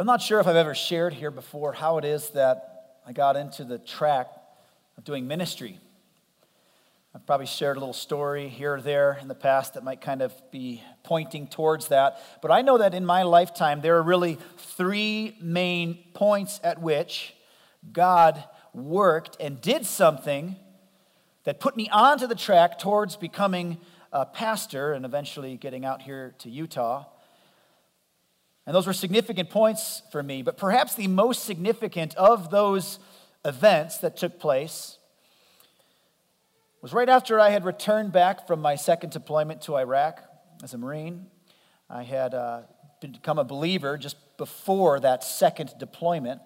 I'm not sure if I've ever shared here before how it is that I got into the track of doing ministry. I've probably shared a little story here or there in the past that might kind of be pointing towards that. But I know that in my lifetime, there are really three main points at which God worked and did something that put me onto the track towards becoming a pastor and eventually getting out here to Utah. And those were significant points for me. But perhaps the most significant of those events that took place was right after I had returned back from my second deployment to Iraq as a Marine. I had uh, become a believer just before that second deployment.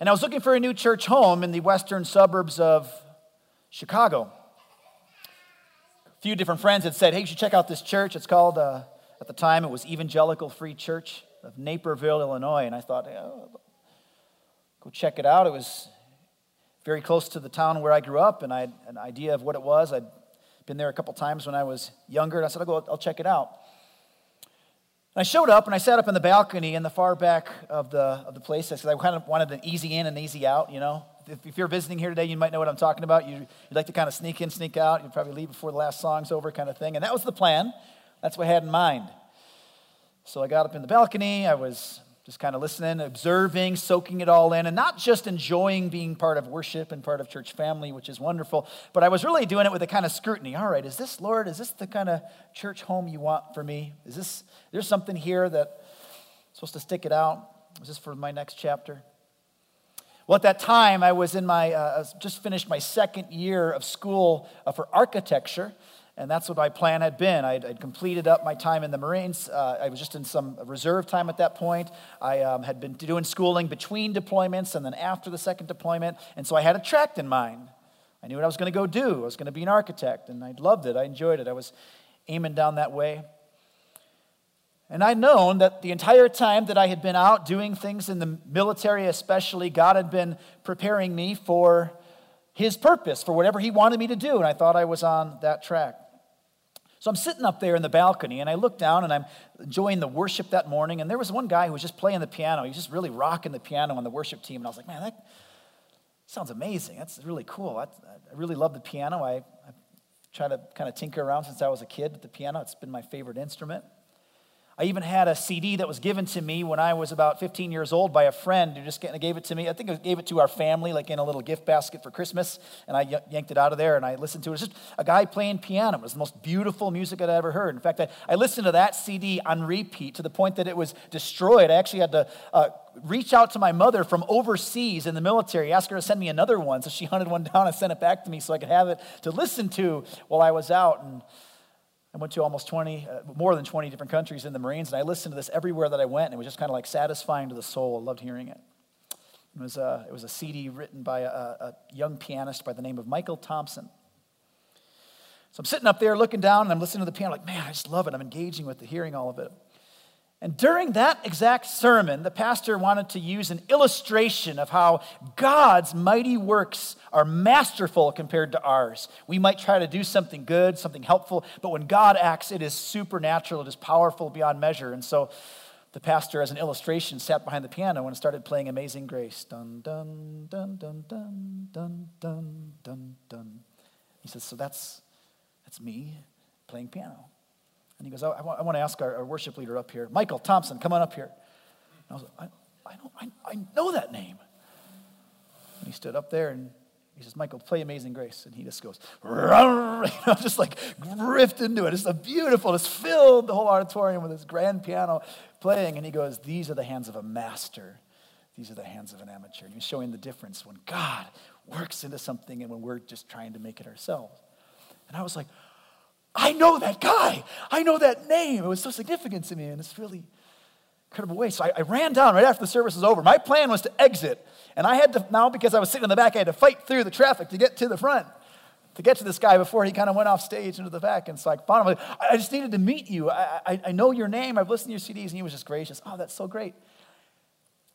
And I was looking for a new church home in the western suburbs of Chicago. A few different friends had said, hey, you should check out this church. It's called, uh, at the time, it was Evangelical Free Church of Naperville, Illinois. And I thought, yeah, go check it out. It was very close to the town where I grew up, and I had an idea of what it was. I'd been there a couple times when I was younger, and I said, I'll go, I'll check it out. And I showed up and I sat up in the balcony in the far back of the, of the place because I kind of wanted an easy in and easy out, you know. If, if, you're visiting here today, you might know what I'm talking about. You, would like to kind of sneak in, sneak out. You'd probably leave before the last song's over, kind of thing. And that was the plan. That's what I had in mind. So I got up in the balcony. I was just kind of listening, observing, soaking it all in, and not just enjoying being part of worship and part of church family, which is wonderful, but I was really doing it with a kind of scrutiny. All right, is this, Lord, is this the kind of church home you want for me? Is this, there's something here that I'm supposed to stick it out? Is this for my next chapter? Well, at that time, I was in my, uh, just finished my second year of school uh, for architecture. And that's what my plan had been. I'd, I'd completed up my time in the Marines. Uh, I was just in some reserve time at that point. I um, had been doing schooling between deployments and then after the second deployment. And so I had a tract in mind. I knew what I was going to go do. I was going to be an architect, and I loved it. I enjoyed it. I was aiming down that way. And I'd known that the entire time that I had been out doing things in the military, especially, God had been preparing me for His purpose, for whatever He wanted me to do. And I thought I was on that track. So I'm sitting up there in the balcony and I look down and I'm enjoying the worship that morning. And there was one guy who was just playing the piano. He was just really rocking the piano on the worship team. And I was like, man, that sounds amazing. That's really cool. I, really love the piano. I, I try to kind of tinker around since I was a kid with the piano. It's been my favorite instrument. I even had a CD that was given to me when I was about 15 years old by a friend who just gave it to me. I think I gave it to our family, like in a little gift basket for Christmas, and I yanked it out of there and I listened to it. It was just a guy playing piano. It was the most beautiful music I'd ever heard. In fact, I, I listened to that CD on repeat to the point that it was destroyed. I actually had to uh, reach out to my mother from overseas in the military, ask her to send me another one. So she hunted one down and sent it back to me so I could have it to listen to while I was out. And I went to almost 20, uh, more than 20 different countries in the Marines, and I listened to this everywhere that I went, and it was just kind of like satisfying to the soul. I loved hearing it. It was a, it was a CD written by a, a young pianist by the name of Michael Thompson. So I'm sitting up there looking down, and I'm listening to the piano, like, man, I just love it. I'm engaging with the hearing all of it. And during that exact sermon, the pastor wanted to use an illustration of how God's mighty works are masterful compared to ours. We might try to do something good, something helpful, but when God acts, it is supernatural, it is powerful beyond measure. And so the pastor, as an illustration, sat behind the piano and started playing Amazing Grace. Dun, dun, dun, dun, dun, dun, dun, dun, dun. He says, So that's, that's me playing piano. And he goes, I, want, I want, to ask our, our, worship leader up here, Michael Thompson, come on up here. And I was like, I, I, don't, I, I know that name. And he stood up there and he says, Michael, play Amazing Grace. And he just goes, you know, just like ripped into it. It's a beautiful, just filled the whole auditorium with this grand piano playing. And he goes, These are the hands of a master. These are the hands of an amateur. And he's showing the difference when God works into something and when we're just trying to make it ourselves. And I was like, I know that guy. I know that name. It was so significant to me in this really incredible way. So I, I, ran down right after the service was over. My plan was to exit. And I had to, now because I was sitting in the back, I had to fight through the traffic to get to the front, to get to this guy before he kind of went off stage into the back. And so I found him. I just needed to meet you. I, I, I know your name. I've listened to your CDs. And he was just gracious. Oh, that's so great.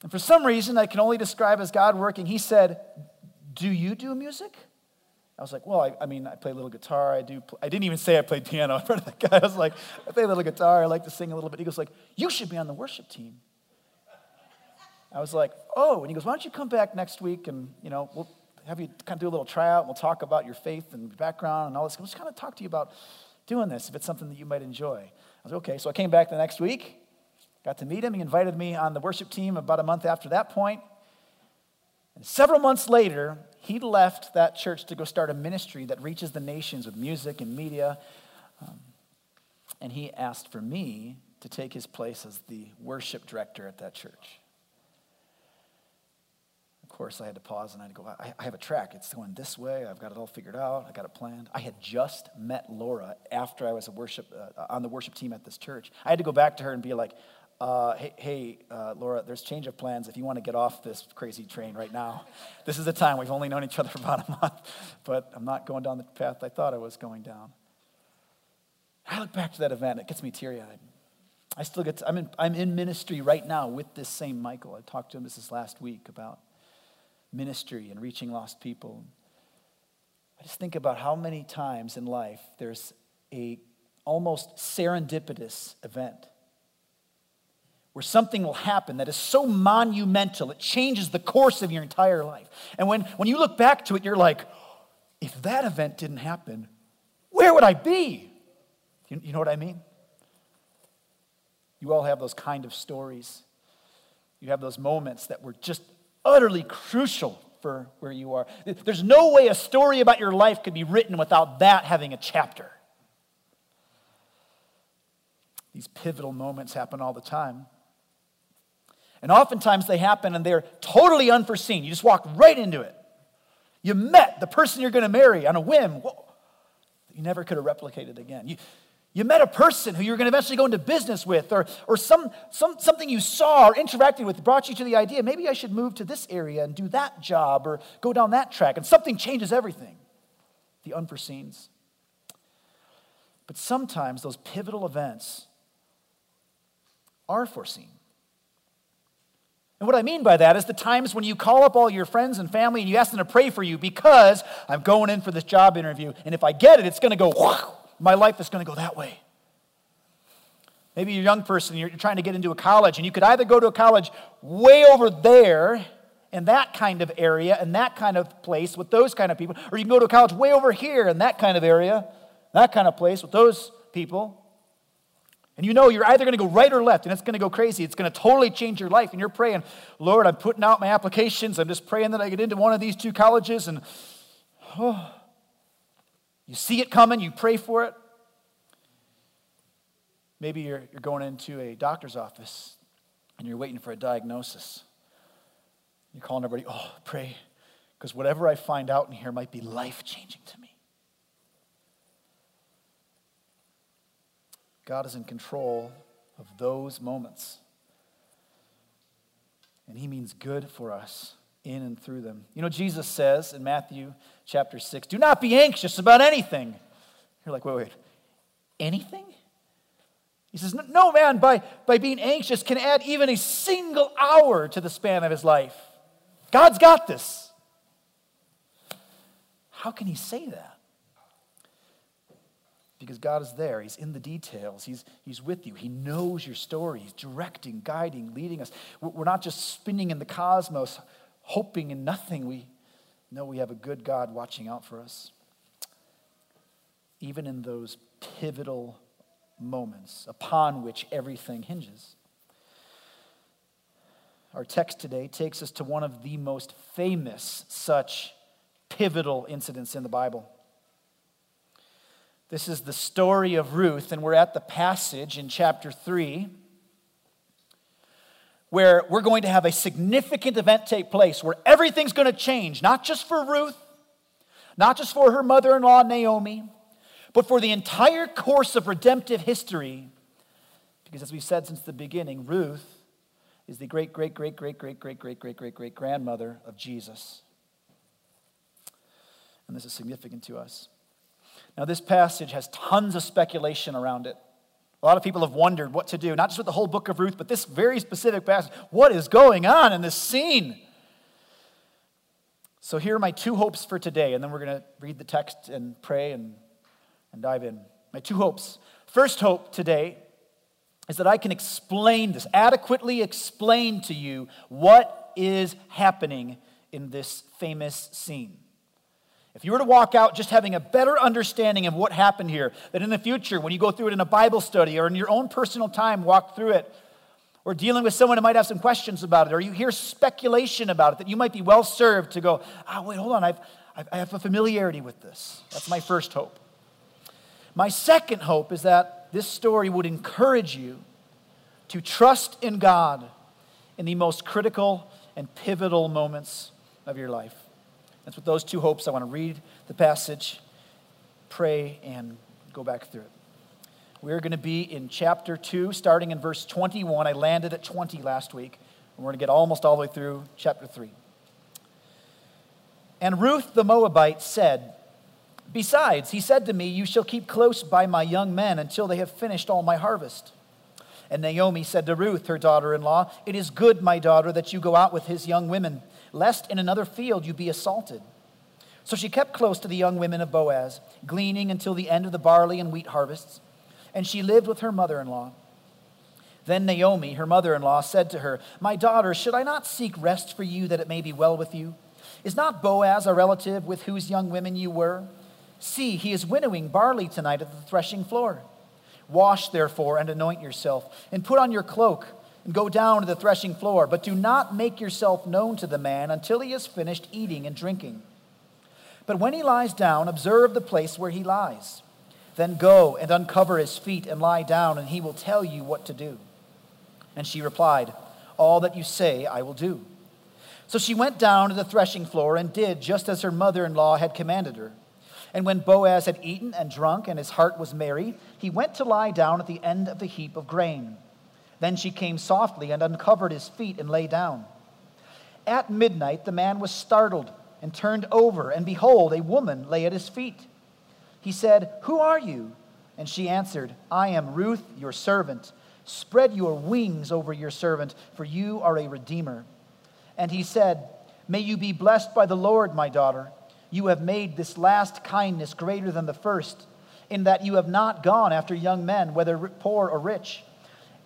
And for some reason, I can only describe as God working. He said, Do you do music? I was like, well, I, I, mean, I play a little guitar. I do. I didn't even say I played piano in front of that guy. I was like, I play a little guitar. I like to sing a little bit. He goes like, you should be on the worship team. I was like, oh, and he goes, why don't you come back next week and, you know, we'll have you kind of do a little tryout and we'll talk about your faith and background and all this. We'll just kind of talk to you about doing this if it's something that you might enjoy. I was like, okay. So I came back the next week, got to meet him. He invited me on the worship team about a month after that point. And several months later, he left that church to go start a ministry that reaches the nations with music and media. Um, and he asked for me to take his place as the worship director at that church Of course, I had to pause and I had to go, I, I have a track. It's going this way. I've got it all figured out. I got it planned. I had just met Laura after I was a worship, uh, on the worship team at this church. I had to go back to her and be like, uh, hey, hey uh, Laura, there's change of plans. If you want to get off this crazy train right now, this is the time. We've only known each other for about a month, but I'm not going down the path I thought I was going down. I look back to that event, it gets me teary eyed. I still get, to, I'm, in, I'm in ministry right now with this same Michael. I talked to him this is last week about ministry and reaching lost people. I just think about how many times in life there's a almost serendipitous event where something will happen that is so monumental, it changes the course of your entire life. And when, when you look back to it, you're like, if that event didn't happen, where would I be? You, you know what I mean? You all have those kind of stories. You have those moments that were just utterly crucial for where you are. There's no way a story about your life could be written without that having a chapter. These pivotal moments happen all the time. And oftentimes they happen and they're totally unforeseen. You just walk right into it. You met the person you're going to marry on a whim. You never could have replicated again. You, you met a person who you're going to eventually go into business with, or, or some, some, something you saw or interacted with brought you to the idea maybe I should move to this area and do that job or go down that track, and something changes everything. The unforeseens. But sometimes those pivotal events are foreseen. And what I mean by that is the times when you call up all your friends and family and you ask them to pray for you because I'm going in for this job interview, and if I get it, it's going to go my life is going to go that way. Maybe you're a young person, you're trying to get into a college, and you could either go to a college way over there in that kind of area, in that kind of place with those kind of people, or you can go to a college way over here in that kind of area, that kind of place with those people. And you know you're either going to go right or left, and it's going to go crazy. It's going to totally change your life. And you're praying, Lord, I'm putting out my applications. I'm just praying that I get into one of these two colleges. And oh, you see it coming, you pray for it. Maybe you're, you're going into a doctor's office and you're waiting for a diagnosis. You're calling everybody, oh, pray, because whatever I find out in here might be life changing to me. God is in control of those moments. And He means good for us in and through them. You know, Jesus says in Matthew chapter 6, do not be anxious about anything. You're like, wait, wait, anything? He says, no man by, by being anxious can add even a single hour to the span of his life. God's got this. How can he say that? Because God is there. He's in the details. He's, he's with you. He knows your story. He's directing, guiding, leading us. We're not just spinning in the cosmos, hoping in nothing. We know we have a good God watching out for us. Even in those pivotal moments upon which everything hinges. Our text today takes us to one of the most famous such pivotal incidents in the Bible. This is the story of Ruth, and we're at the passage in chapter 3 where we're going to have a significant event take place where everything's going to change, not just for Ruth, not just for her mother in law, Naomi, but for the entire course of redemptive history. Because as we've said since the beginning, Ruth is the great, great, great, great, great, great, great, great, great, great grandmother of Jesus. And this is significant to us. Now, this passage has tons of speculation around it. A lot of people have wondered what to do, not just with the whole book of Ruth, but this very specific passage. What is going on in this scene? So, here are my two hopes for today, and then we're going to read the text and pray and, and dive in. My two hopes. First hope today is that I can explain this, adequately explain to you what is happening in this famous scene. If you were to walk out just having a better understanding of what happened here, that in the future, when you go through it in a Bible study or in your own personal time, walk through it, or dealing with someone who might have some questions about it, or you hear speculation about it, that you might be well served to go, ah, wait, hold on, I've, I have a familiarity with this. That's my first hope. My second hope is that this story would encourage you to trust in God in the most critical and pivotal moments of your life. That's with those two hopes I want to read the passage, pray, and go back through it. We're going to be in chapter 2, starting in verse 21. I landed at 20 last week, and we're going to get almost all the way through chapter 3. And Ruth the Moabite said, Besides, he said to me, You shall keep close by my young men until they have finished all my harvest. And Naomi said to Ruth, her daughter in law, It is good, my daughter, that you go out with his young women, lest in another field you be assaulted. So she kept close to the young women of Boaz, gleaning until the end of the barley and wheat harvests. And she lived with her mother in law. Then Naomi, her mother in law, said to her, My daughter, should I not seek rest for you that it may be well with you? Is not Boaz a relative with whose young women you were? See, he is winnowing barley tonight at the threshing floor. Wash, therefore, and anoint yourself, and put on your cloak, and go down to the threshing floor. But do not make yourself known to the man until he has finished eating and drinking. But when he lies down, observe the place where he lies. Then go and uncover his feet and lie down, and he will tell you what to do. And she replied, All that you say I will do. So she went down to the threshing floor and did just as her mother in law had commanded her. And when Boaz had eaten and drunk and his heart was merry, he went to lie down at the end of the heap of grain. Then she came softly and uncovered his feet and lay down. At midnight, the man was startled and turned over, and behold, a woman lay at his feet. He said, Who are you? And she answered, I am Ruth, your servant. Spread your wings over your servant, for you are a redeemer. And he said, May you be blessed by the Lord, my daughter. You have made this last kindness greater than the first, in that you have not gone after young men, whether poor or rich.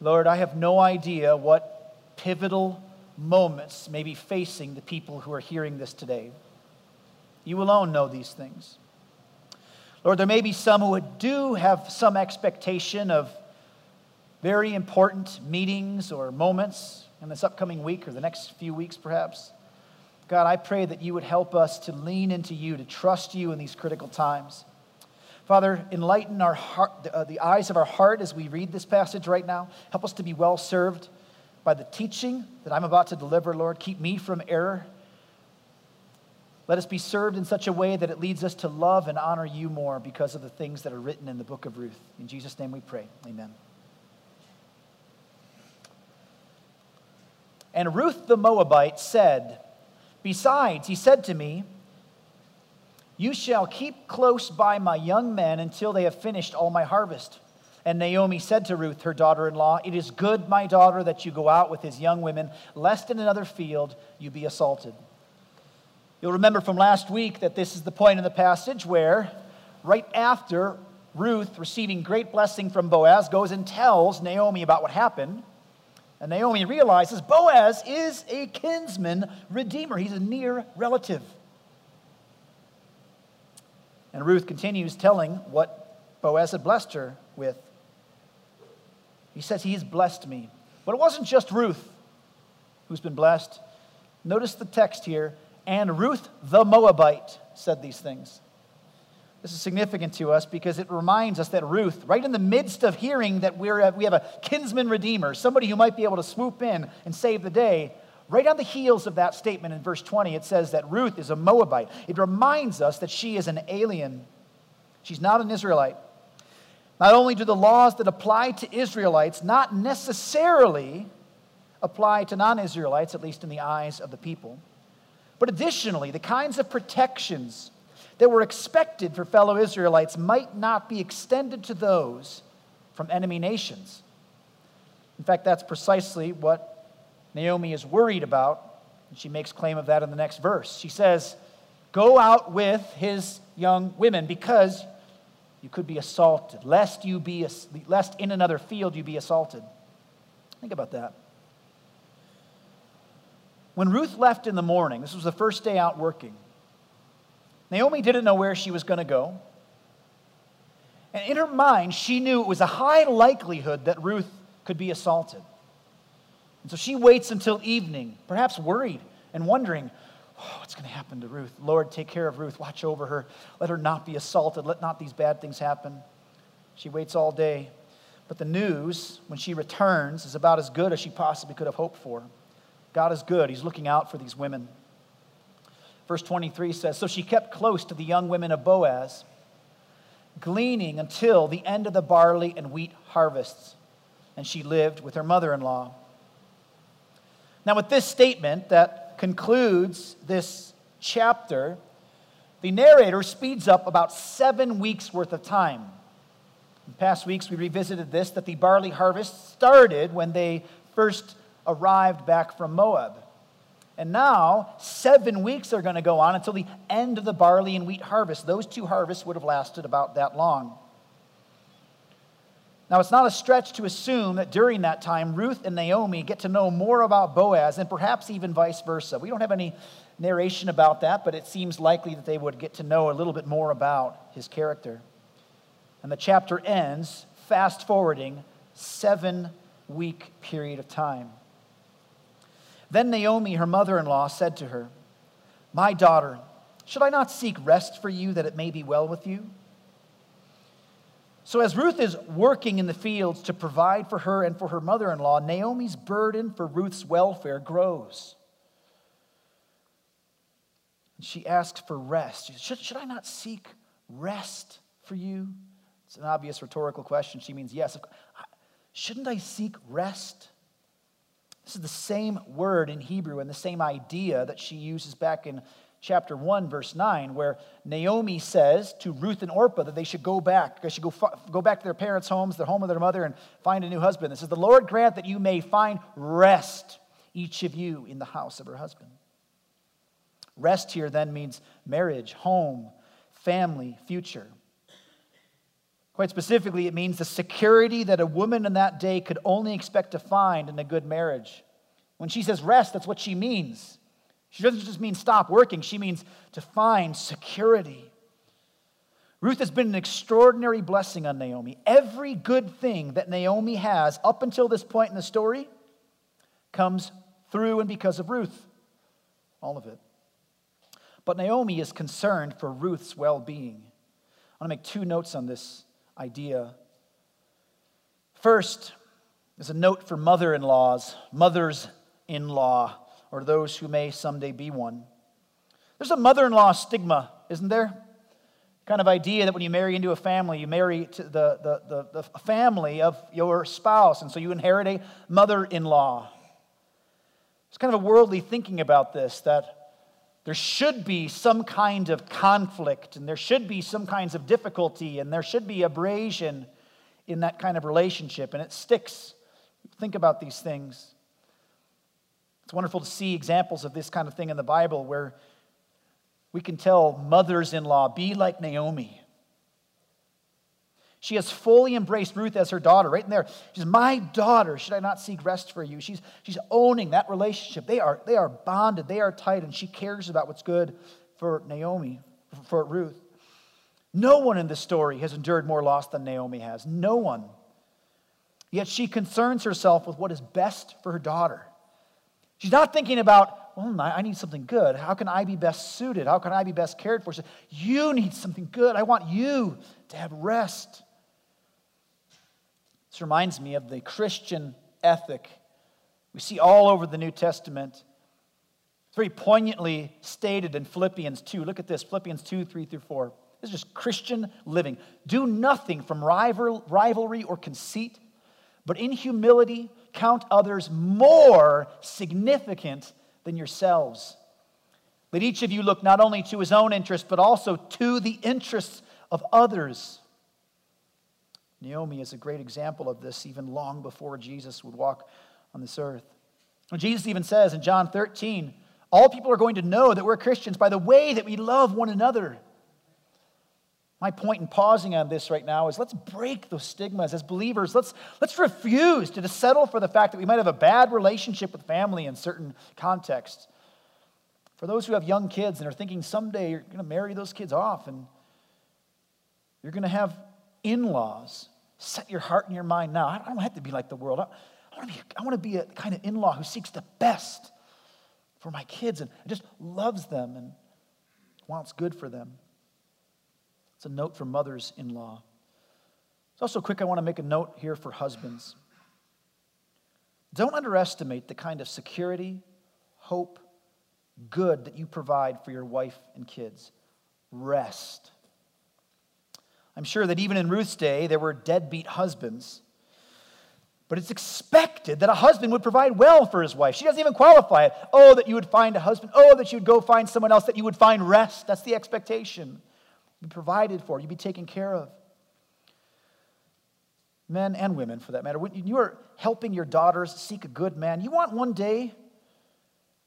Lord, I have no idea what pivotal moments may be facing the people who are hearing this today. You alone know these things. Lord, there may be some who do have some expectation of very important meetings or moments in this upcoming week or the next few weeks, perhaps. God, I pray that you would help us to lean into you, to trust you in these critical times. Father, enlighten our heart, uh, the eyes of our heart as we read this passage right now. Help us to be well served by the teaching that I'm about to deliver, Lord. Keep me from error. Let us be served in such a way that it leads us to love and honor you more because of the things that are written in the book of Ruth. In Jesus' name we pray. Amen. And Ruth the Moabite said, Besides, he said to me, You shall keep close by my young men until they have finished all my harvest. And Naomi said to Ruth, her daughter in law, It is good, my daughter, that you go out with his young women, lest in another field you be assaulted. You'll remember from last week that this is the point in the passage where, right after Ruth, receiving great blessing from Boaz, goes and tells Naomi about what happened. And Naomi realizes Boaz is a kinsman redeemer, he's a near relative. And Ruth continues telling what Boaz had blessed her with. He says, He's blessed me. But it wasn't just Ruth who's been blessed. Notice the text here. And Ruth the Moabite said these things. This is significant to us because it reminds us that Ruth, right in the midst of hearing that we're, we have a kinsman redeemer, somebody who might be able to swoop in and save the day, right on the heels of that statement in verse 20, it says that Ruth is a Moabite. It reminds us that she is an alien. She's not an Israelite. Not only do the laws that apply to Israelites not necessarily apply to non Israelites, at least in the eyes of the people, but additionally, the kinds of protections that were expected for fellow Israelites might not be extended to those from enemy nations. In fact, that's precisely what Naomi is worried about. And she makes claim of that in the next verse. She says, Go out with his young women because you could be assaulted, lest you be lest in another field you be assaulted. Think about that. When Ruth left in the morning, this was the first day out working. Naomi didn't know where she was going to go. And in her mind, she knew it was a high likelihood that Ruth could be assaulted. And so she waits until evening, perhaps worried and wondering, oh, what's going to happen to Ruth? Lord, take care of Ruth. Watch over her. Let her not be assaulted. Let not these bad things happen. She waits all day. But the news, when she returns, is about as good as she possibly could have hoped for. God is good. He's looking out for these women. Verse 23 says So she kept close to the young women of Boaz, gleaning until the end of the barley and wheat harvests and she lived with her mother in law. Now, with this statement that concludes this chapter, the narrator speeds up about seven weeks worth of time. In past weeks, we revisited this that the barley harvest started when they first arrived back from Moab. And now, seven weeks are going to go on until the end of the barley and wheat harvest. Those two harvests would have lasted about that long. Now, it's not a stretch to assume that during that time, Ruth and Naomi get to know more about Boaz and perhaps even vice versa. We don't have any narration about that, but it seems likely that they would get to know a little bit more about his character. And the chapter ends fast forwarding seven week period of time. Then Naomi, her mother in law, said to her, My daughter, should I not seek rest for you that it may be well with you? So, as Ruth is working in the fields to provide for her and for her mother in law, Naomi's burden for Ruth's welfare grows. She asks for rest. Says, should, should I not seek rest for you? It's an obvious rhetorical question. She means yes. Shouldn't I seek rest? This is the same word in Hebrew and the same idea that she uses back in chapter 1, verse 9, where Naomi says to Ruth and Orpah that they should go back. They should go, go back to their parents' homes, their home of their mother, and find a new husband. It says, The Lord grant that you may find rest, each of you, in the house of her husband. Rest here then means marriage, home, family, future. Quite specifically, it means the security that a woman in that day could only expect to find in a good marriage. When she says rest, that's what she means. She doesn't just mean stop working, she means to find security. Ruth has been an extraordinary blessing on Naomi. Every good thing that Naomi has up until this point in the story comes through and because of Ruth. All of it. But Naomi is concerned for Ruth's well being. I want to make two notes on this idea. First, there's a note for mother in laws, mothers in law or those who may someday be one. There's a mother in law stigma, isn't there? Kind of idea that when you marry into a family, you marry to the, the, the, the family of your spouse, and so you inherit a mother in law. It's kind of a worldly thinking about this that there should be some kind of conflict, and there should be some kinds of difficulty, and there should be abrasion in that kind of relationship, and it sticks. Think about these things. It's wonderful to see examples of this kind of thing in the Bible where we can tell mothers in law, be like Naomi. She has fully embraced Ruth as her daughter, right in there. She's my daughter. Should I not seek rest for you? She's, she's owning that relationship. They are, they are bonded, they are tight, and she cares about what's good for Naomi, for Ruth. No one in this story has endured more loss than Naomi has. No one. Yet she concerns herself with what is best for her daughter. She's not thinking about, well, I need something good. How can I be best suited? How can I be best cared for? She says, you need something good. I want you to have rest. This reminds me of the Christian ethic we see all over the New Testament. It's very poignantly stated in Philippians 2. Look at this Philippians 2 3 through 4. This is just Christian living. Do nothing from rival, rivalry or conceit, but in humility count others more significant than yourselves. Let each of you look not only to his own interest, but also to the interests of others. Naomi is a great example of this, even long before Jesus would walk on this earth. When Jesus even says in John 13, all people are going to know that we're Christians by the way that we love one another. My point in pausing on this right now is let's break those stigmas as believers. Let's, let's refuse to settle for the fact that we might have a bad relationship with family in certain contexts. For those who have young kids and are thinking someday you're going to marry those kids off and you're going to have in laws, set your heart and your mind now. I don't have to be like the world. I, want to be, I want to be a kind of in law who seeks the best for my kids and just loves them and wants good for them. It's a note for mothers in law. It's also quick, I want to make a note here for husbands. Don't underestimate the kind of security, hope, good that you provide for your wife and kids. Rest. I'm sure that even in Ruth's day, there were deadbeat husbands. But it's expected that a husband would provide well for his wife. She doesn't even qualify it. Oh, that you would find a husband. Oh, that you would go find someone else, that you would find rest. That's the expectation. Be provided for, you'd be taken care of. Men and women, for that matter. When you are helping your daughters seek a good man, you want one day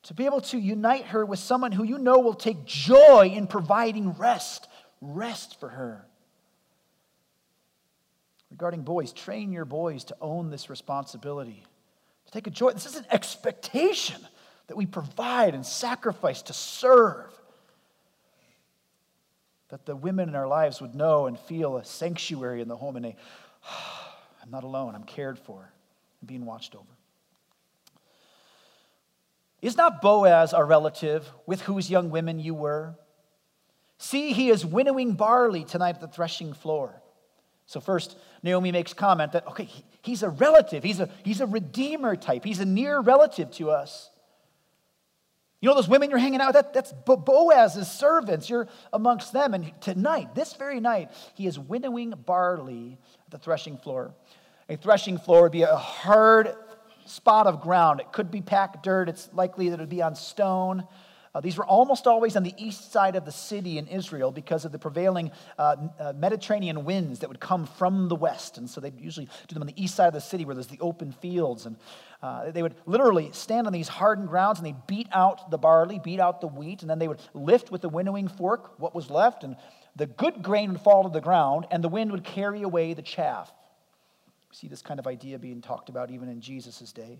to be able to unite her with someone who you know will take joy in providing rest, rest for her. Regarding boys, train your boys to own this responsibility, to take a joy. This is an expectation that we provide and sacrifice to serve. That the women in our lives would know and feel a sanctuary in the home and a, I'm not alone, I'm cared for, I'm being watched over. Is not Boaz our relative with whose young women you were? See, he is winnowing barley tonight at the threshing floor. So, first, Naomi makes comment that, okay, he's a relative, he's a, he's a redeemer type, he's a near relative to us. You know those women you're hanging out with? That, that's Boaz's servants. You're amongst them. And tonight, this very night, he is winnowing barley at the threshing floor. A threshing floor would be a hard spot of ground. It could be packed dirt. It's likely that it would be on stone. Uh, these were almost always on the east side of the city in Israel because of the prevailing uh, uh, Mediterranean winds that would come from the west. And so they'd usually do them on the east side of the city where there's the open fields. And uh, they would literally stand on these hardened grounds and they beat out the barley, beat out the wheat, and then they would lift with the winnowing fork what was left. And the good grain would fall to the ground and the wind would carry away the chaff. See this kind of idea being talked about even in Jesus' day.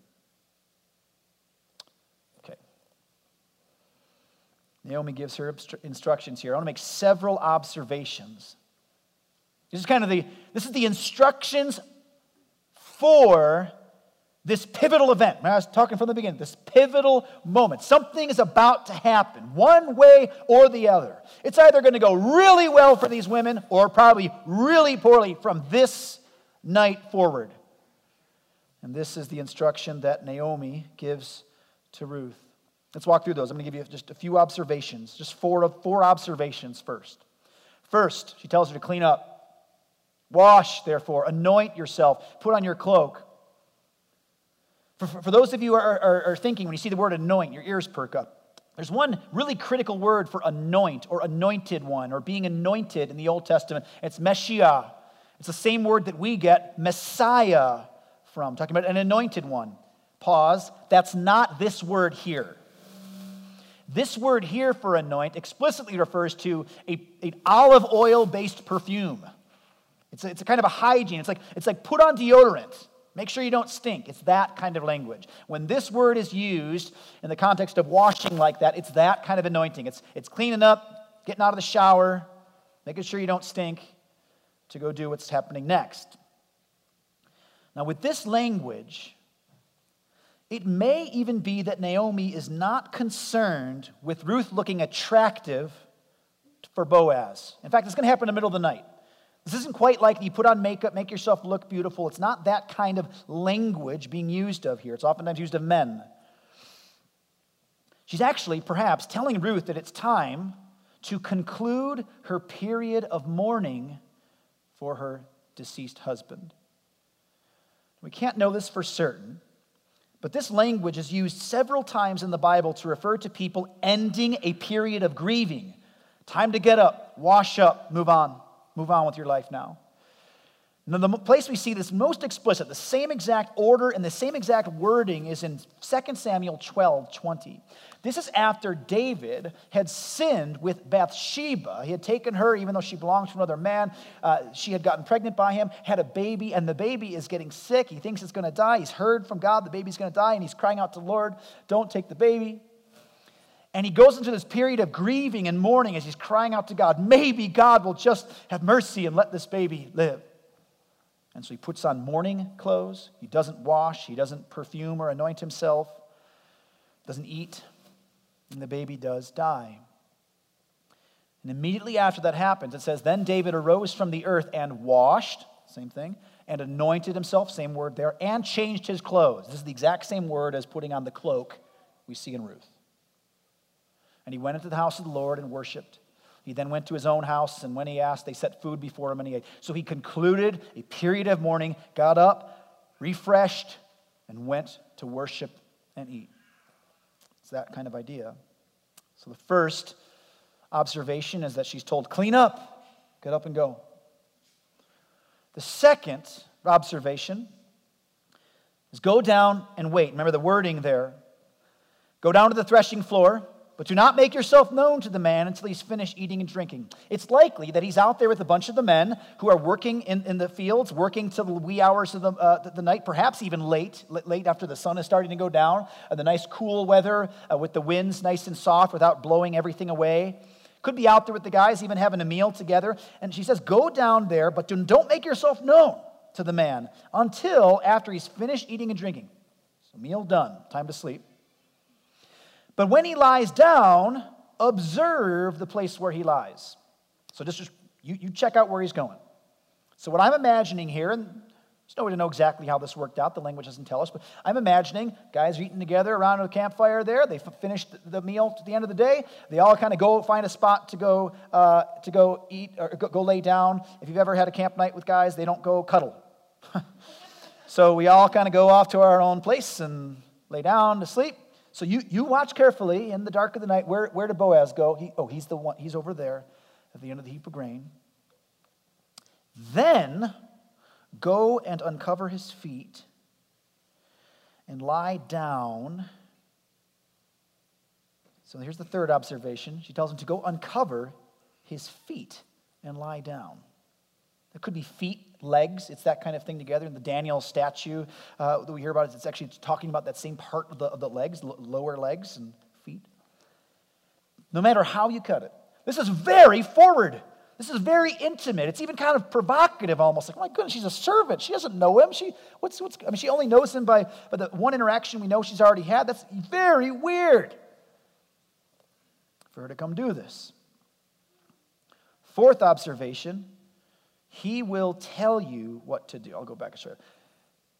Naomi gives her instructions here. I want to make several observations. This is kind of the this is the instructions for this pivotal event. I was talking from the beginning, this pivotal moment. Something is about to happen, one way or the other. It's either going to go really well for these women or probably really poorly from this night forward. And this is the instruction that Naomi gives to Ruth. Let's walk through those. I'm going to give you just a few observations, just four, four observations first. First, she tells her to clean up. Wash, therefore, anoint yourself, put on your cloak. For, for, for those of you who are, are, are thinking, when you see the word anoint, your ears perk up. There's one really critical word for anoint or anointed one or being anointed in the Old Testament. It's Messiah. It's the same word that we get Messiah from, talking about an anointed one. Pause. That's not this word here. This word here for anoint explicitly refers to a, an olive oil based perfume. It's a, it's a kind of a hygiene. It's like, it's like put on deodorant. Make sure you don't stink. It's that kind of language. When this word is used in the context of washing like that, it's that kind of anointing. It's, it's cleaning up, getting out of the shower, making sure you don't stink to go do what's happening next. Now, with this language, it may even be that Naomi is not concerned with Ruth looking attractive for Boaz. In fact, it's going to happen in the middle of the night. This isn't quite like you put on makeup, make yourself look beautiful. It's not that kind of language being used of here. It's oftentimes used of men. She's actually, perhaps, telling Ruth that it's time to conclude her period of mourning for her deceased husband. We can't know this for certain, but this language is used several times in the Bible to refer to people ending a period of grieving. Time to get up, wash up, move on. Move on with your life now. Now, the place we see this most explicit, the same exact order and the same exact wording is in 2 Samuel 12 20. This is after David had sinned with Bathsheba. He had taken her, even though she belonged to another man. Uh, she had gotten pregnant by him, had a baby, and the baby is getting sick. He thinks it's going to die. He's heard from God the baby's going to die, and he's crying out to the Lord, Don't take the baby. And he goes into this period of grieving and mourning as he's crying out to God. Maybe God will just have mercy and let this baby live. And so he puts on mourning clothes. He doesn't wash, he doesn't perfume or anoint himself, doesn't eat, and the baby does die. And immediately after that happens, it says, Then David arose from the earth and washed, same thing, and anointed himself, same word there, and changed his clothes. This is the exact same word as putting on the cloak we see in Ruth. And he went into the house of the Lord and worshiped. He then went to his own house, and when he asked, they set food before him, and he ate. So he concluded a period of mourning, got up, refreshed, and went to worship and eat. It's that kind of idea. So the first observation is that she's told, clean up, get up and go. The second observation is go down and wait. Remember the wording there. Go down to the threshing floor but do not make yourself known to the man until he's finished eating and drinking. It's likely that he's out there with a bunch of the men who are working in, in the fields, working till the wee hours of the, uh, the night, perhaps even late, late after the sun is starting to go down, uh, the nice cool weather uh, with the winds nice and soft without blowing everything away. Could be out there with the guys, even having a meal together. And she says, Go down there, but don't make yourself known to the man until after he's finished eating and drinking. So, meal done, time to sleep. But when he lies down, observe the place where he lies. So just, just you, you check out where he's going. So what I'm imagining here, and there's no way to know exactly how this worked out. The language doesn't tell us, but I'm imagining guys are eating together around a campfire there. They finish the meal at the end of the day. They all kind of go find a spot to go uh, to go eat or go, go lay down. If you've ever had a camp night with guys, they don't go cuddle. so we all kind of go off to our own place and lay down to sleep. So you, you watch carefully in the dark of the night. Where, where did Boaz go? He, oh, he's the one, he's over there at the end of the heap of grain. Then go and uncover his feet and lie down. So here's the third observation. She tells him to go uncover his feet and lie down. That could be feet, legs. It's that kind of thing together. In the Daniel statue uh, that we hear about, is it's actually talking about that same part of the, of the legs, lower legs and feet. No matter how you cut it. This is very forward. This is very intimate. It's even kind of provocative, almost like, oh my goodness, she's a servant. She doesn't know him. She, what's, what's, I mean, she only knows him by, by the one interaction we know she's already had. That's very weird for her to come do this. Fourth observation he will tell you what to do. I'll go back a short.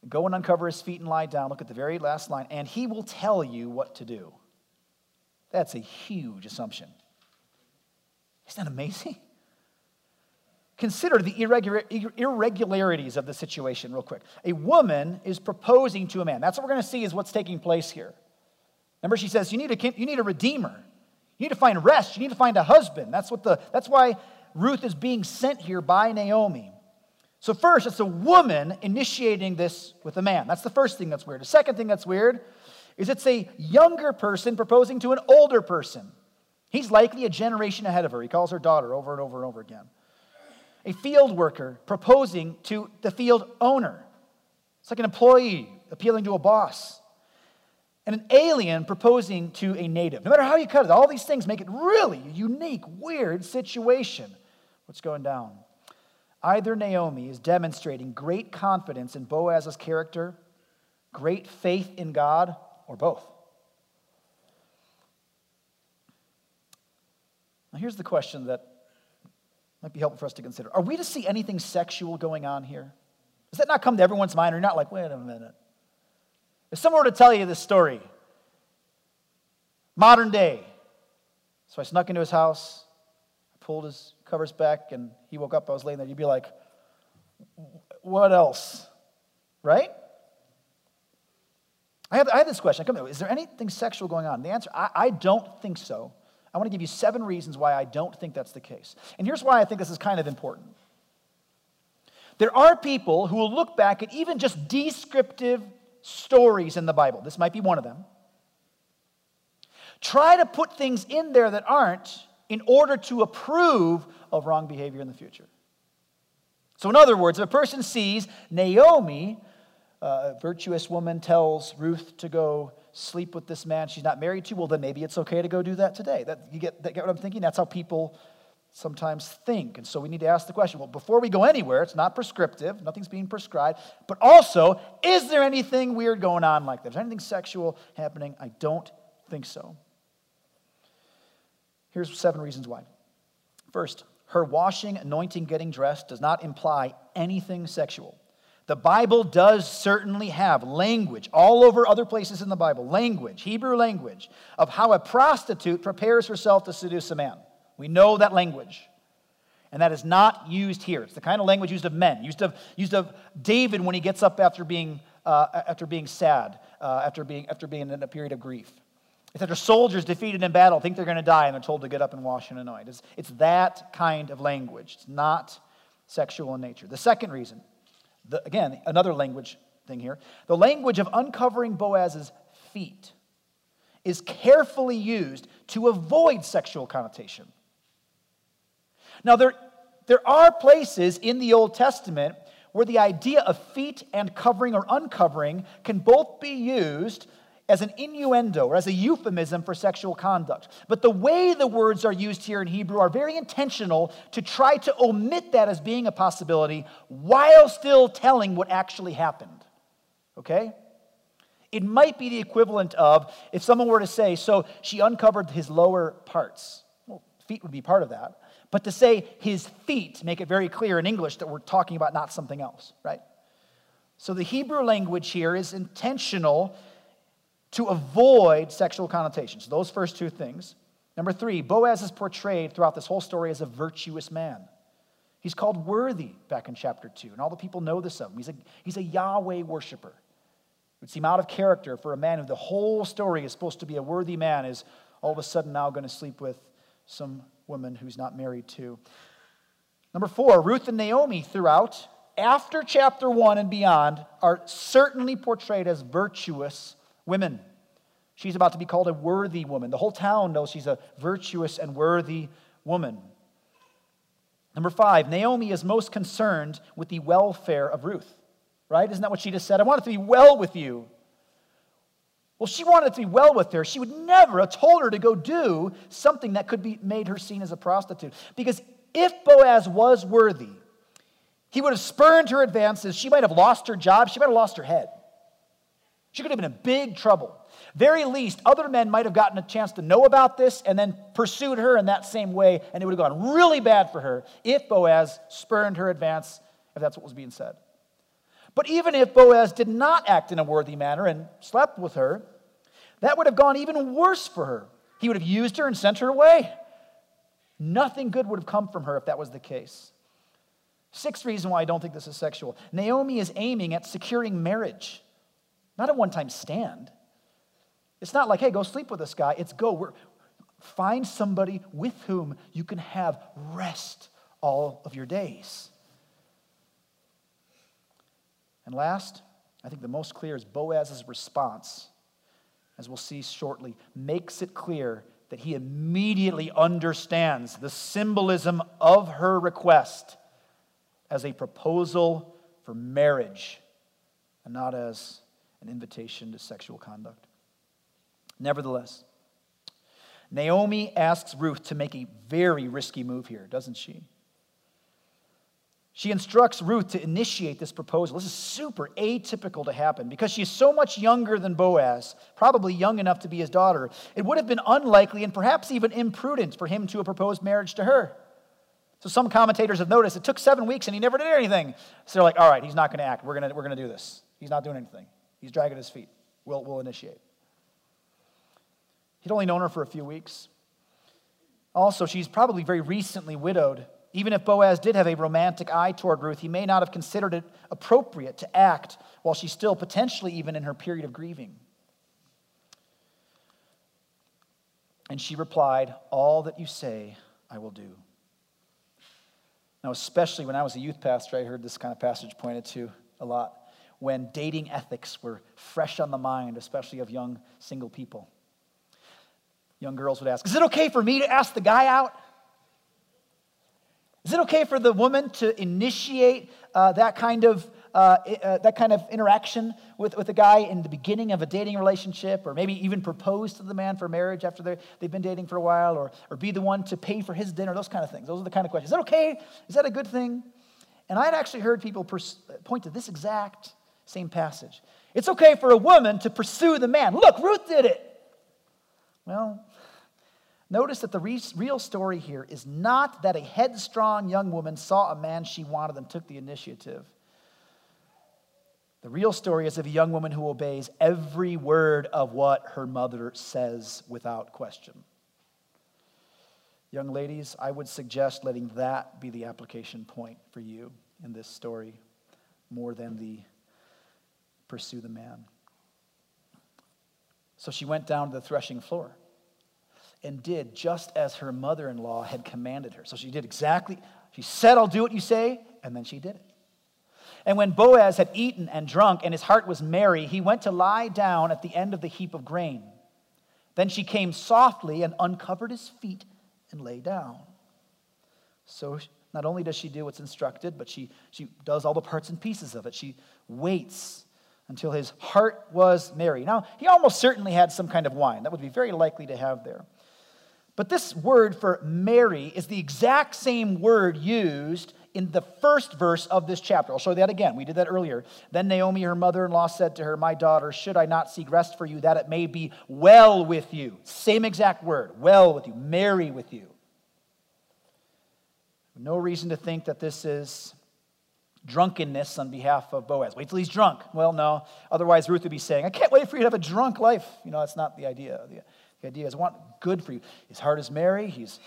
Go and uncover his feet and lie down. Look at the very last line. And he will tell you what to do. That's a huge assumption. Isn't that amazing? Consider the irregular, irregularities of the situation, real quick. A woman is proposing to a man. That's what we're going to see is what's taking place here. Remember, she says, you need, a, you need a redeemer. You need to find rest. You need to find a husband. That's, what the, that's why Ruth is being sent here by Naomi. So, first, it's a woman initiating this with a man. That's the first thing that's weird. The second thing that's weird is it's a younger person proposing to an older person. He's likely a generation ahead of her. He calls her daughter over and over and over again. A field worker proposing to the field owner. It's like an employee appealing to a boss. And an alien proposing to a native. No matter how you cut it, all these things make it really a unique, weird situation What's going down? Either Naomi is demonstrating great confidence in Boaz's character, great faith in God, or both. Now, here's the question that might be helpful for us to consider Are we to see anything sexual going on here? Does that not come to everyone's mind? Or you're not like, wait a minute. If someone were to tell you this story, modern day, so I snuck into his house, I pulled his covers back, and he woke up, I was laying there, you'd be like, what else? Right? I have, I have this question. I come, is there anything sexual going on? The answer, I, I don't think so. I want to give you seven reasons why I don't think that's the case. And here's why I think this is kind of important. There are people who will look back at even just descriptive stories in the Bible. This might be one of them. Try to put things in there that aren't in order to approve of wrong behavior in the future. So, in other words, if a person sees Naomi, uh, a virtuous woman, tells Ruth to go sleep with this man she's not married to, well, then maybe it's okay to go do that today. That, you get, that, get what I'm thinking? That's how people sometimes think. And so we need to ask the question well, before we go anywhere, it's not prescriptive, nothing's being prescribed, but also, is there anything weird going on like that? Is there anything sexual happening? I don't think so. Here's seven reasons why. First, her washing, anointing, getting dressed does not imply anything sexual. The Bible does certainly have language all over other places in the Bible, language, Hebrew language, of how a prostitute prepares herself to seduce a man. We know that language. And that is not used here. It's the kind of language used of men, used of, used of David when he gets up after being, uh, after being sad, uh, after, being, after being in a period of grief. It's after soldiers defeated in battle think they're going to die and they're told to get up and wash and anoint. It's, it's that kind of language. It's not sexual in nature. The second reason, the, again, another language thing here, the language of uncovering Boaz's feet is carefully used to avoid sexual connotation. Now, there, there are places in the Old Testament where the idea of feet and covering or uncovering can both be used as an innuendo or as a euphemism for sexual conduct. But the way the words are used here in Hebrew are very intentional to try to omit that as being a possibility while still telling what actually happened. Okay? It might be the equivalent of if someone were to say, so she uncovered his lower parts. Well, feet would be part of that. But to say his feet, make it very clear in English that we're talking about not something else, right? So the Hebrew language here is intentional to avoid sexual connotations. Those first two things. Number three, Boaz is portrayed throughout this whole story as a virtuous man. He's called worthy back in chapter 2, and all the people know this of him. He's a, he's a Yahweh worshiper. It would seem out of character for a man who the whole story is supposed to be a worthy man is all of a sudden now going to sleep with some woman who's not married to. Number four, Ruth and Naomi throughout, after chapter one and beyond, are certainly portrayed as virtuous women. She's about to be called a worthy woman. The whole town knows she's a virtuous and worthy woman. Number five, Naomi is most concerned with the welfare of Ruth, right? Isn't that what she just said? I want it to be well with you. Well, she wanted it to be well with her. She would never have told her to go do something that could be made her seen as a prostitute. Because if Boaz was worthy, he would have spurned her advances. She might have lost her job. She might have lost her head. She could have been in big trouble. Very least, other men might have gotten a chance to know about this and then pursued her in that same way, and it would have gone really bad for her if Boaz spurned her advance, if that's what was being said. But even if Boaz did not act in a worthy manner and slept with her, that would have gone even worse for her. He would have used her and sent her away. Nothing good would have come from her if that was the case. Sixth reason why I don't think this is sexual Naomi is aiming at securing marriage, not a one time stand. It's not like, hey, go sleep with this guy. It's go, We're, find somebody with whom you can have rest all of your days. And last, I think the most clear is Boaz's response, as we'll see shortly, makes it clear that he immediately understands the symbolism of her request as a proposal for marriage and not as an invitation to sexual conduct. Nevertheless, Naomi asks Ruth to make a very risky move here, doesn't she? She instructs Ruth to initiate this proposal. This is super atypical to happen because she's so much younger than Boaz, probably young enough to be his daughter. It would have been unlikely and perhaps even imprudent for him to have proposed marriage to her. So some commentators have noticed it took seven weeks and he never did anything. So they're like, all right, he's not going to act. We're going we're going to do this. He's not doing anything. He's dragging his feet. We'll, we'll initiate. He'd only known her for a few weeks. Also, she's probably very recently widowed. Even if Boaz did have a romantic eye toward Ruth, he may not have considered it appropriate to act while she's still potentially even in her period of grieving. And she replied, All that you say, I will do. Now, especially when I was a youth pastor, I heard this kind of passage pointed to a lot when dating ethics were fresh on the mind, especially of young single people. Young girls would ask, Is it okay for me to ask the guy out? Is it okay for the woman to initiate uh, that kind of uh, uh, that kind of interaction with, with a guy in the beginning of a dating relationship, or maybe even propose to the man for marriage after they've been dating for a while, or, or be the one to pay for his dinner, those kind of things. Those are the kind of questions. Is that okay? Is that a good thing? And I'd actually heard people pers- point to this exact same passage. It's okay for a woman to pursue the man. Look, Ruth did it. Well, Notice that the real story here is not that a headstrong young woman saw a man she wanted and took the initiative. The real story is of a young woman who obeys every word of what her mother says without question. Young ladies, I would suggest letting that be the application point for you in this story more than the pursue the man. So she went down to the threshing floor and did just as her mother in law had commanded her. So she did exactly, she said, I'll do what you say, and then she did it. And when Boaz had eaten and drunk, and his heart was merry, he went to lie down at the end of the heap of grain. Then she came softly and uncovered his feet and lay down. So not only does she do what's instructed, but she, she does all the parts and pieces of it. She waits until his heart was merry. Now, he almost certainly had some kind of wine. That would be very likely to have there. But this word for merry is the exact same word used in the first verse of this chapter. I'll show that again. We did that earlier. Then Naomi, her mother in law, said to her, My daughter, should I not seek rest for you, that it may be well with you? Same exact word, well with you, merry with you. No reason to think that this is drunkenness on behalf of Boaz. Wait till he's drunk. Well, no. Otherwise, Ruth would be saying, I can't wait for you to have a drunk life. You know, that's not the idea. The idea is, I want good for you. His heart is merry. He's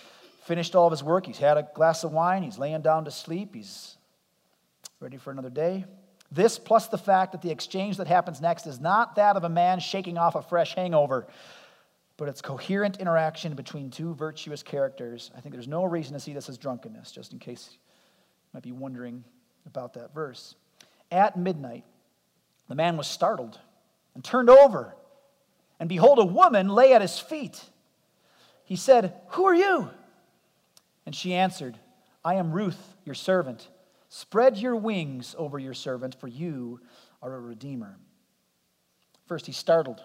finished all of his work. He's had a glass of wine. He's laying down to sleep. He's ready for another day. This, plus the fact that the exchange that happens next is not that of a man shaking off a fresh hangover, but it's coherent interaction between two virtuous characters. I think there's no reason to see this as drunkenness, just in case you might be wondering about that verse. At midnight, the man was startled and turned over and behold, a woman lay at his feet. He said, Who are you? And she answered, I am Ruth, your servant. Spread your wings over your servant, for you are a redeemer. First, he's startled.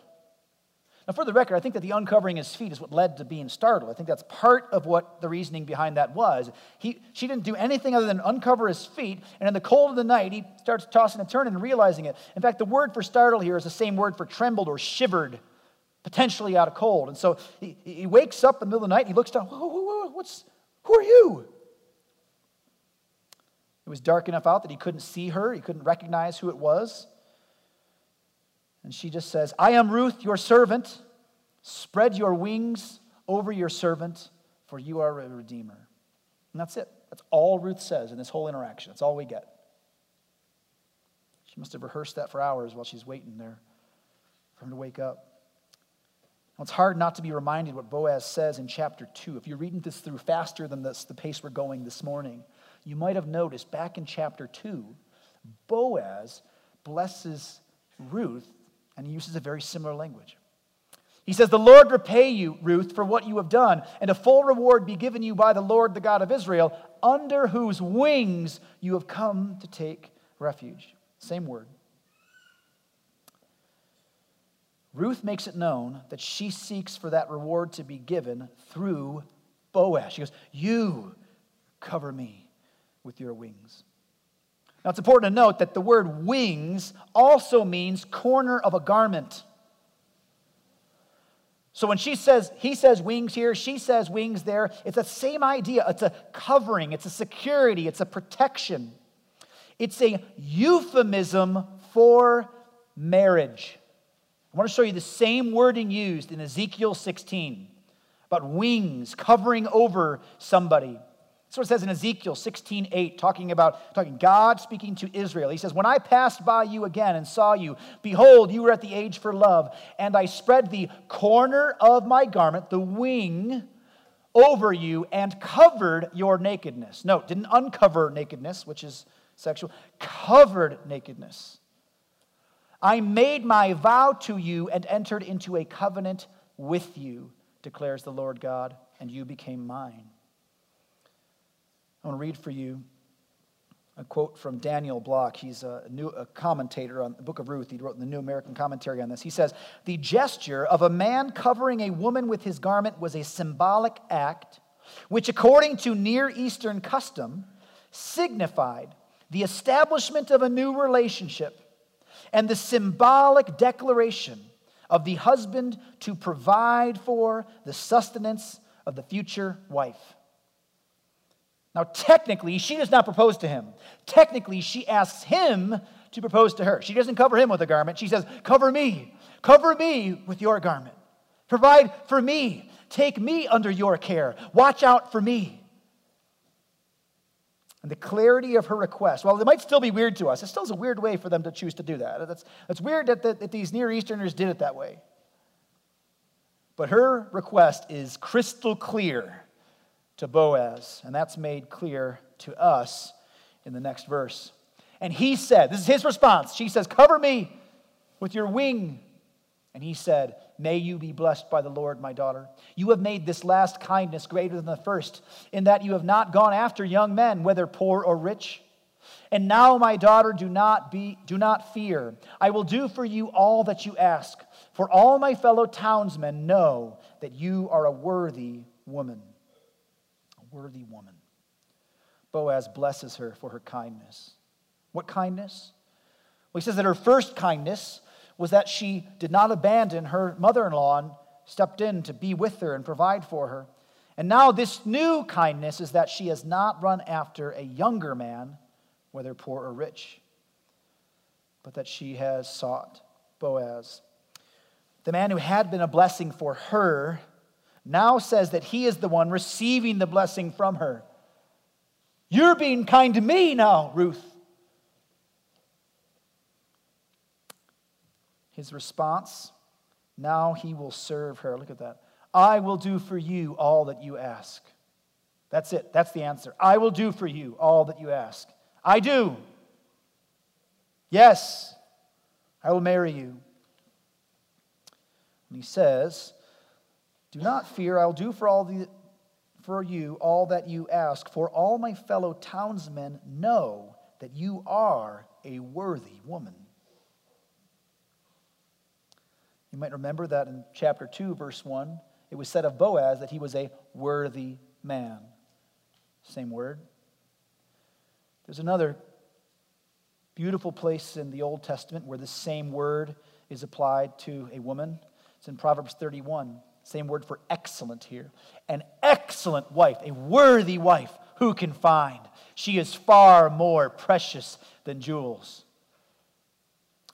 Now, for the record, I think that the uncovering his feet is what led to being startled. I think that's part of what the reasoning behind that was. He, she didn't do anything other than uncover his feet, and in the cold of the night, he starts tossing and turning and realizing it. In fact, the word for startled here is the same word for trembled or shivered potentially out of cold. And so he, he wakes up in the middle of the night he looks down, whoa, whoa, whoa, what's, who are you? It was dark enough out that he couldn't see her, he couldn't recognize who it was. And she just says, I am Ruth, your servant. Spread your wings over your servant, for you are a redeemer. And that's it. That's all Ruth says in this whole interaction. That's all we get. She must have rehearsed that for hours while she's waiting there for him to wake up. Well, it's hard not to be reminded what Boaz says in chapter 2. If you're reading this through faster than this, the pace we're going this morning, you might have noticed back in chapter 2, Boaz blesses Ruth and he uses a very similar language. He says, The Lord repay you, Ruth, for what you have done, and a full reward be given you by the Lord, the God of Israel, under whose wings you have come to take refuge. Same word. Ruth makes it known that she seeks for that reward to be given through Boaz. She goes, You cover me with your wings. Now, it's important to note that the word wings also means corner of a garment. So when she says, he says wings here, she says wings there, it's the same idea. It's a covering, it's a security, it's a protection. It's a euphemism for marriage. I want to show you the same wording used in Ezekiel 16 about wings covering over somebody. That's what it says in Ezekiel 16, 8, talking about talking God speaking to Israel. He says, When I passed by you again and saw you, behold, you were at the age for love, and I spread the corner of my garment, the wing, over you, and covered your nakedness. No, didn't uncover nakedness, which is sexual, covered nakedness. I made my vow to you and entered into a covenant with you, declares the Lord God, and you became mine. I want to read for you a quote from Daniel Block. He's a, new, a commentator on the book of Ruth. He wrote in the New American Commentary on this. He says, The gesture of a man covering a woman with his garment was a symbolic act which, according to Near Eastern custom, signified the establishment of a new relationship and the symbolic declaration of the husband to provide for the sustenance of the future wife. Now, technically, she does not propose to him. Technically, she asks him to propose to her. She doesn't cover him with a garment. She says, Cover me. Cover me with your garment. Provide for me. Take me under your care. Watch out for me. And the clarity of her request, well, it might still be weird to us. It still is a weird way for them to choose to do that. That's, that's weird that, that, that these Near Easterners did it that way. But her request is crystal clear to Boaz, and that's made clear to us in the next verse. And he said, This is his response. She says, Cover me with your wing. And he said, May you be blessed by the Lord, my daughter. You have made this last kindness greater than the first, in that you have not gone after young men, whether poor or rich. And now, my daughter, do not, be, do not fear. I will do for you all that you ask, for all my fellow townsmen know that you are a worthy woman worthy woman. Boaz blesses her for her kindness. What kindness? Well, he says that her first kindness was that she did not abandon her mother in law and stepped in to be with her and provide for her. And now, this new kindness is that she has not run after a younger man, whether poor or rich, but that she has sought Boaz. The man who had been a blessing for her now says that he is the one receiving the blessing from her. You're being kind to me now, Ruth. His response now he will serve her. Look at that. I will do for you all that you ask. That's it. That's the answer. I will do for you all that you ask. I do. Yes, I will marry you. And he says, do not fear, I'll do for all the for you all that you ask, for all my fellow townsmen know that you are a worthy woman. You might remember that in chapter 2, verse 1, it was said of Boaz that he was a worthy man. Same word. There's another beautiful place in the Old Testament where the same word is applied to a woman. It's in Proverbs 31. Same word for excellent here. An excellent wife, a worthy wife, who can find? She is far more precious than jewels.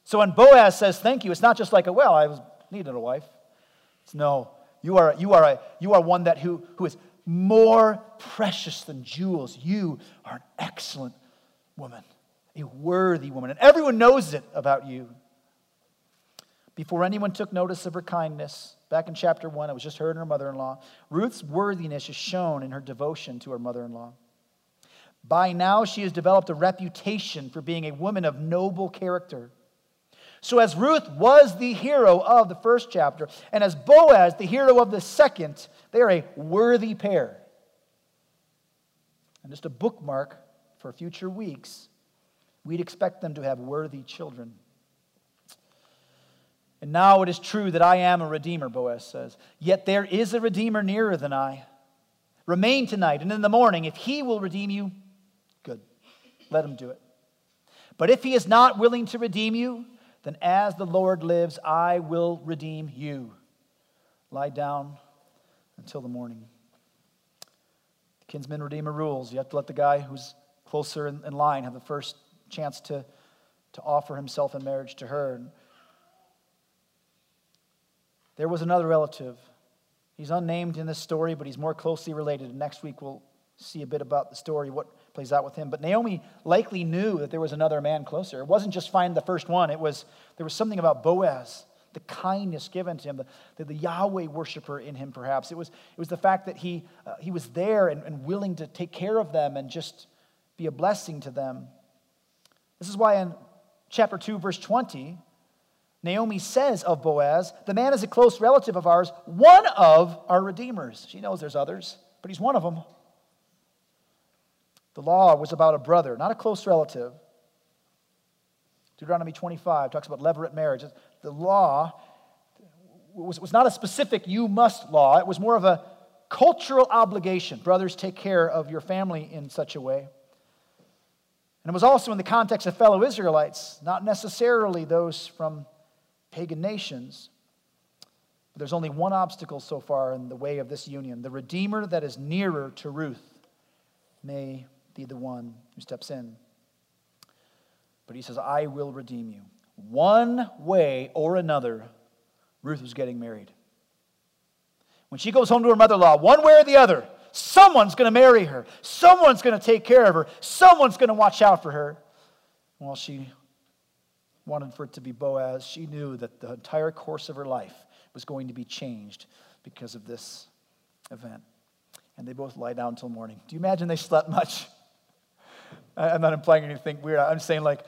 So when Boaz says thank you, it's not just like a, well, I was needed a wife. It's no, you are, you are, a, you are one that who, who is more precious than jewels. You are an excellent woman, a worthy woman. And everyone knows it about you. Before anyone took notice of her kindness, Back in chapter 1, it was just her and her mother in law. Ruth's worthiness is shown in her devotion to her mother in law. By now, she has developed a reputation for being a woman of noble character. So, as Ruth was the hero of the first chapter, and as Boaz, the hero of the second, they are a worthy pair. And just a bookmark for future weeks, we'd expect them to have worthy children. And now it is true that I am a redeemer, Boaz says. Yet there is a redeemer nearer than I. Remain tonight, and in the morning, if he will redeem you, good. Let him do it. But if he is not willing to redeem you, then as the Lord lives, I will redeem you. Lie down until the morning. The kinsman redeemer rules. You have to let the guy who's closer in, line have the first chance to, to offer himself in marriage to her. There was another relative. He's unnamed in this story, but he's more closely related. And next week we'll see a bit about the story, what plays out with him. But Naomi likely knew that there was another man closer. It wasn't just find the first one, it was there was something about Boaz, the kindness given to him, the, the, the Yahweh worshiper in him, perhaps. It was, it was the fact that he, uh, he was there and, and willing to take care of them and just be a blessing to them. This is why in chapter 2, verse 20, Naomi says of Boaz, The man is a close relative of ours, one of our redeemers. She knows there's others, but he's one of them. The law was about a brother, not a close relative. Deuteronomy 25 talks about levirate marriage. The law was, was not a specific you must law, it was more of a cultural obligation. Brothers, take care of your family in such a way. And it was also in the context of fellow Israelites, not necessarily those from pagan nations. But there's only one obstacle so far in the way of this union the Redeemer that is nearer to Ruth may be the one who steps in. But he says, I will redeem you. One way or another, Ruth was getting married. When she goes home to her mother in law, one way or the other, someone's going to marry her. Someone's going to take care of her. Someone's going to watch out for her. Well, she wanted for it to be Boaz. She knew that the entire course of her life was going to be changed because of this event. And they both lie down until morning. Do you imagine they slept much? I'm not implying anything weird. I'm saying like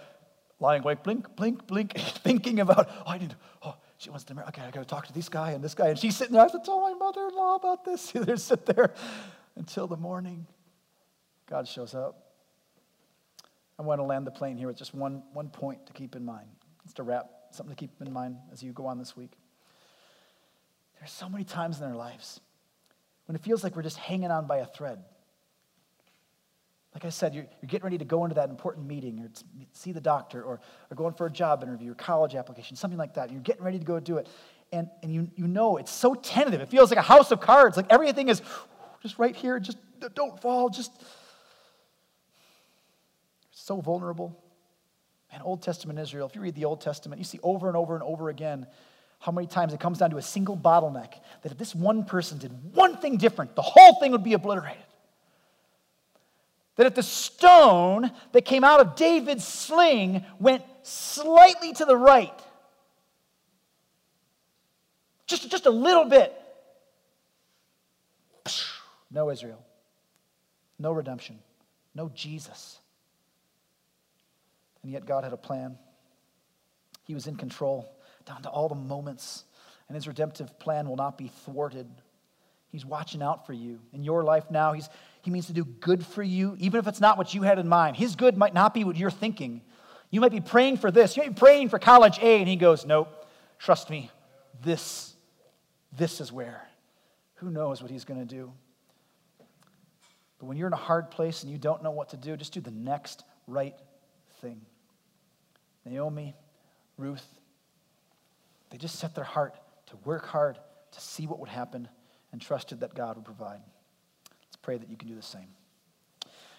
lying awake, blink, blink, blink, thinking about, oh, I need, oh, she wants to marry. Okay, I got to talk to this guy and this guy. And she's sitting there. I have to tell my mother-in-law about this. They sit there until the morning. God shows up. I want to land the plane here with just one, one point to keep in mind. Just to wrap, something to keep in mind as you go on this week. There's so many times in our lives when it feels like we're just hanging on by a thread. Like I said, you're, you're getting ready to go into that important meeting or see the doctor or, or going for a job interview or college application, something like that. You're getting ready to go do it. And, and you, you know it's so tentative. It feels like a house of cards. Like everything is just right here. Just don't fall. Just so vulnerable. Man, Old Testament Israel, if you read the Old Testament, you see over and over and over again how many times it comes down to a single bottleneck that if this one person did one thing different, the whole thing would be obliterated that if the stone that came out of David's sling went slightly to the right, just, just a little bit, no Israel, no redemption, no Jesus. And yet God had a plan. He was in control down to all the moments, and his redemptive plan will not be thwarted. He's watching out for you. In your life now, he's, he means to do good for you, even if it's not what you had in mind. His good might not be what you're thinking. You might be praying for this. You might be praying for college A, and he goes, Nope, trust me, this, this is where. Who knows what he's going to do? But when you're in a hard place and you don't know what to do, just do the next right thing. Naomi, Ruth, they just set their heart to work hard to see what would happen and trusted that God would provide. Let's pray that you can do the same.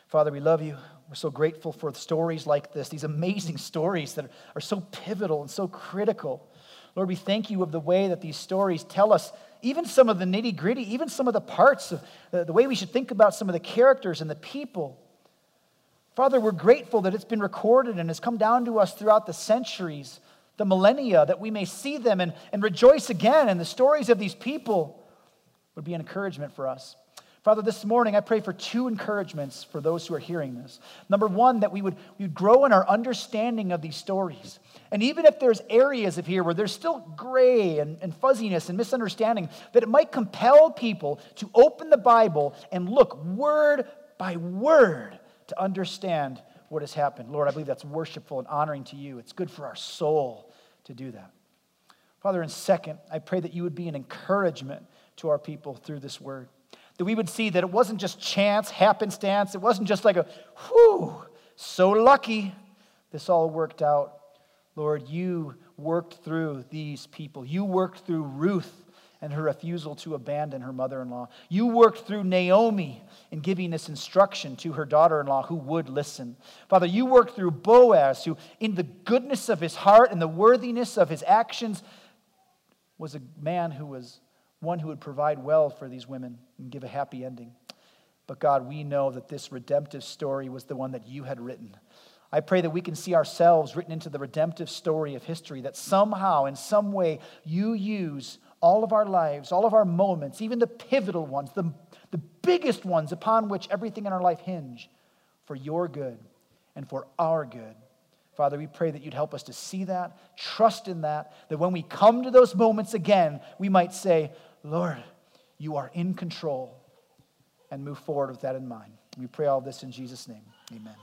Father, we love you. We're so grateful for stories like this, these amazing stories that are so pivotal and so critical. Lord, we thank you of the way that these stories tell us even some of the nitty gritty, even some of the parts of the, the way we should think about some of the characters and the people. Father, we're grateful that it's been recorded and has come down to us throughout the centuries, the millennia, that we may see them and, and rejoice again And the stories of these people would be an encouragement for us. Father, this morning I pray for two encouragements for those who are hearing this. Number one, that we would, we would grow in our understanding of these stories. And even if there's areas of here where there's still gray and, and fuzziness and misunderstanding, that it might compel people to open the Bible and look word by word to understand what has happened. Lord, I believe that's worshipful and honoring to you. It's good for our soul to do that. Father, and second, I pray that you would be an encouragement to our people through this word. That we would see that it wasn't just chance, happenstance. It wasn't just like a, whew, so lucky. this all worked out. Lord, you worked through these people. You worked through Ruth and her refusal to abandon her mother in law. You worked through Naomi in giving this instruction to her daughter in law who would listen. Father, you worked through Boaz, who, in the goodness of his heart and the worthiness of his actions, was a man who was one who would provide well for these women and give a happy ending. But God, we know that this redemptive story was the one that you had written. I pray that we can see ourselves written into the redemptive story of history, that somehow, in some way, you use all of our lives, all of our moments, even the pivotal ones, the, the biggest ones upon which everything in our life hinge, for your good and for our good. Father, we pray that you'd help us to see that, trust in that, that when we come to those moments again, we might say, Lord, you are in control, and move forward with that in mind. We pray all this in Jesus' name. Amen.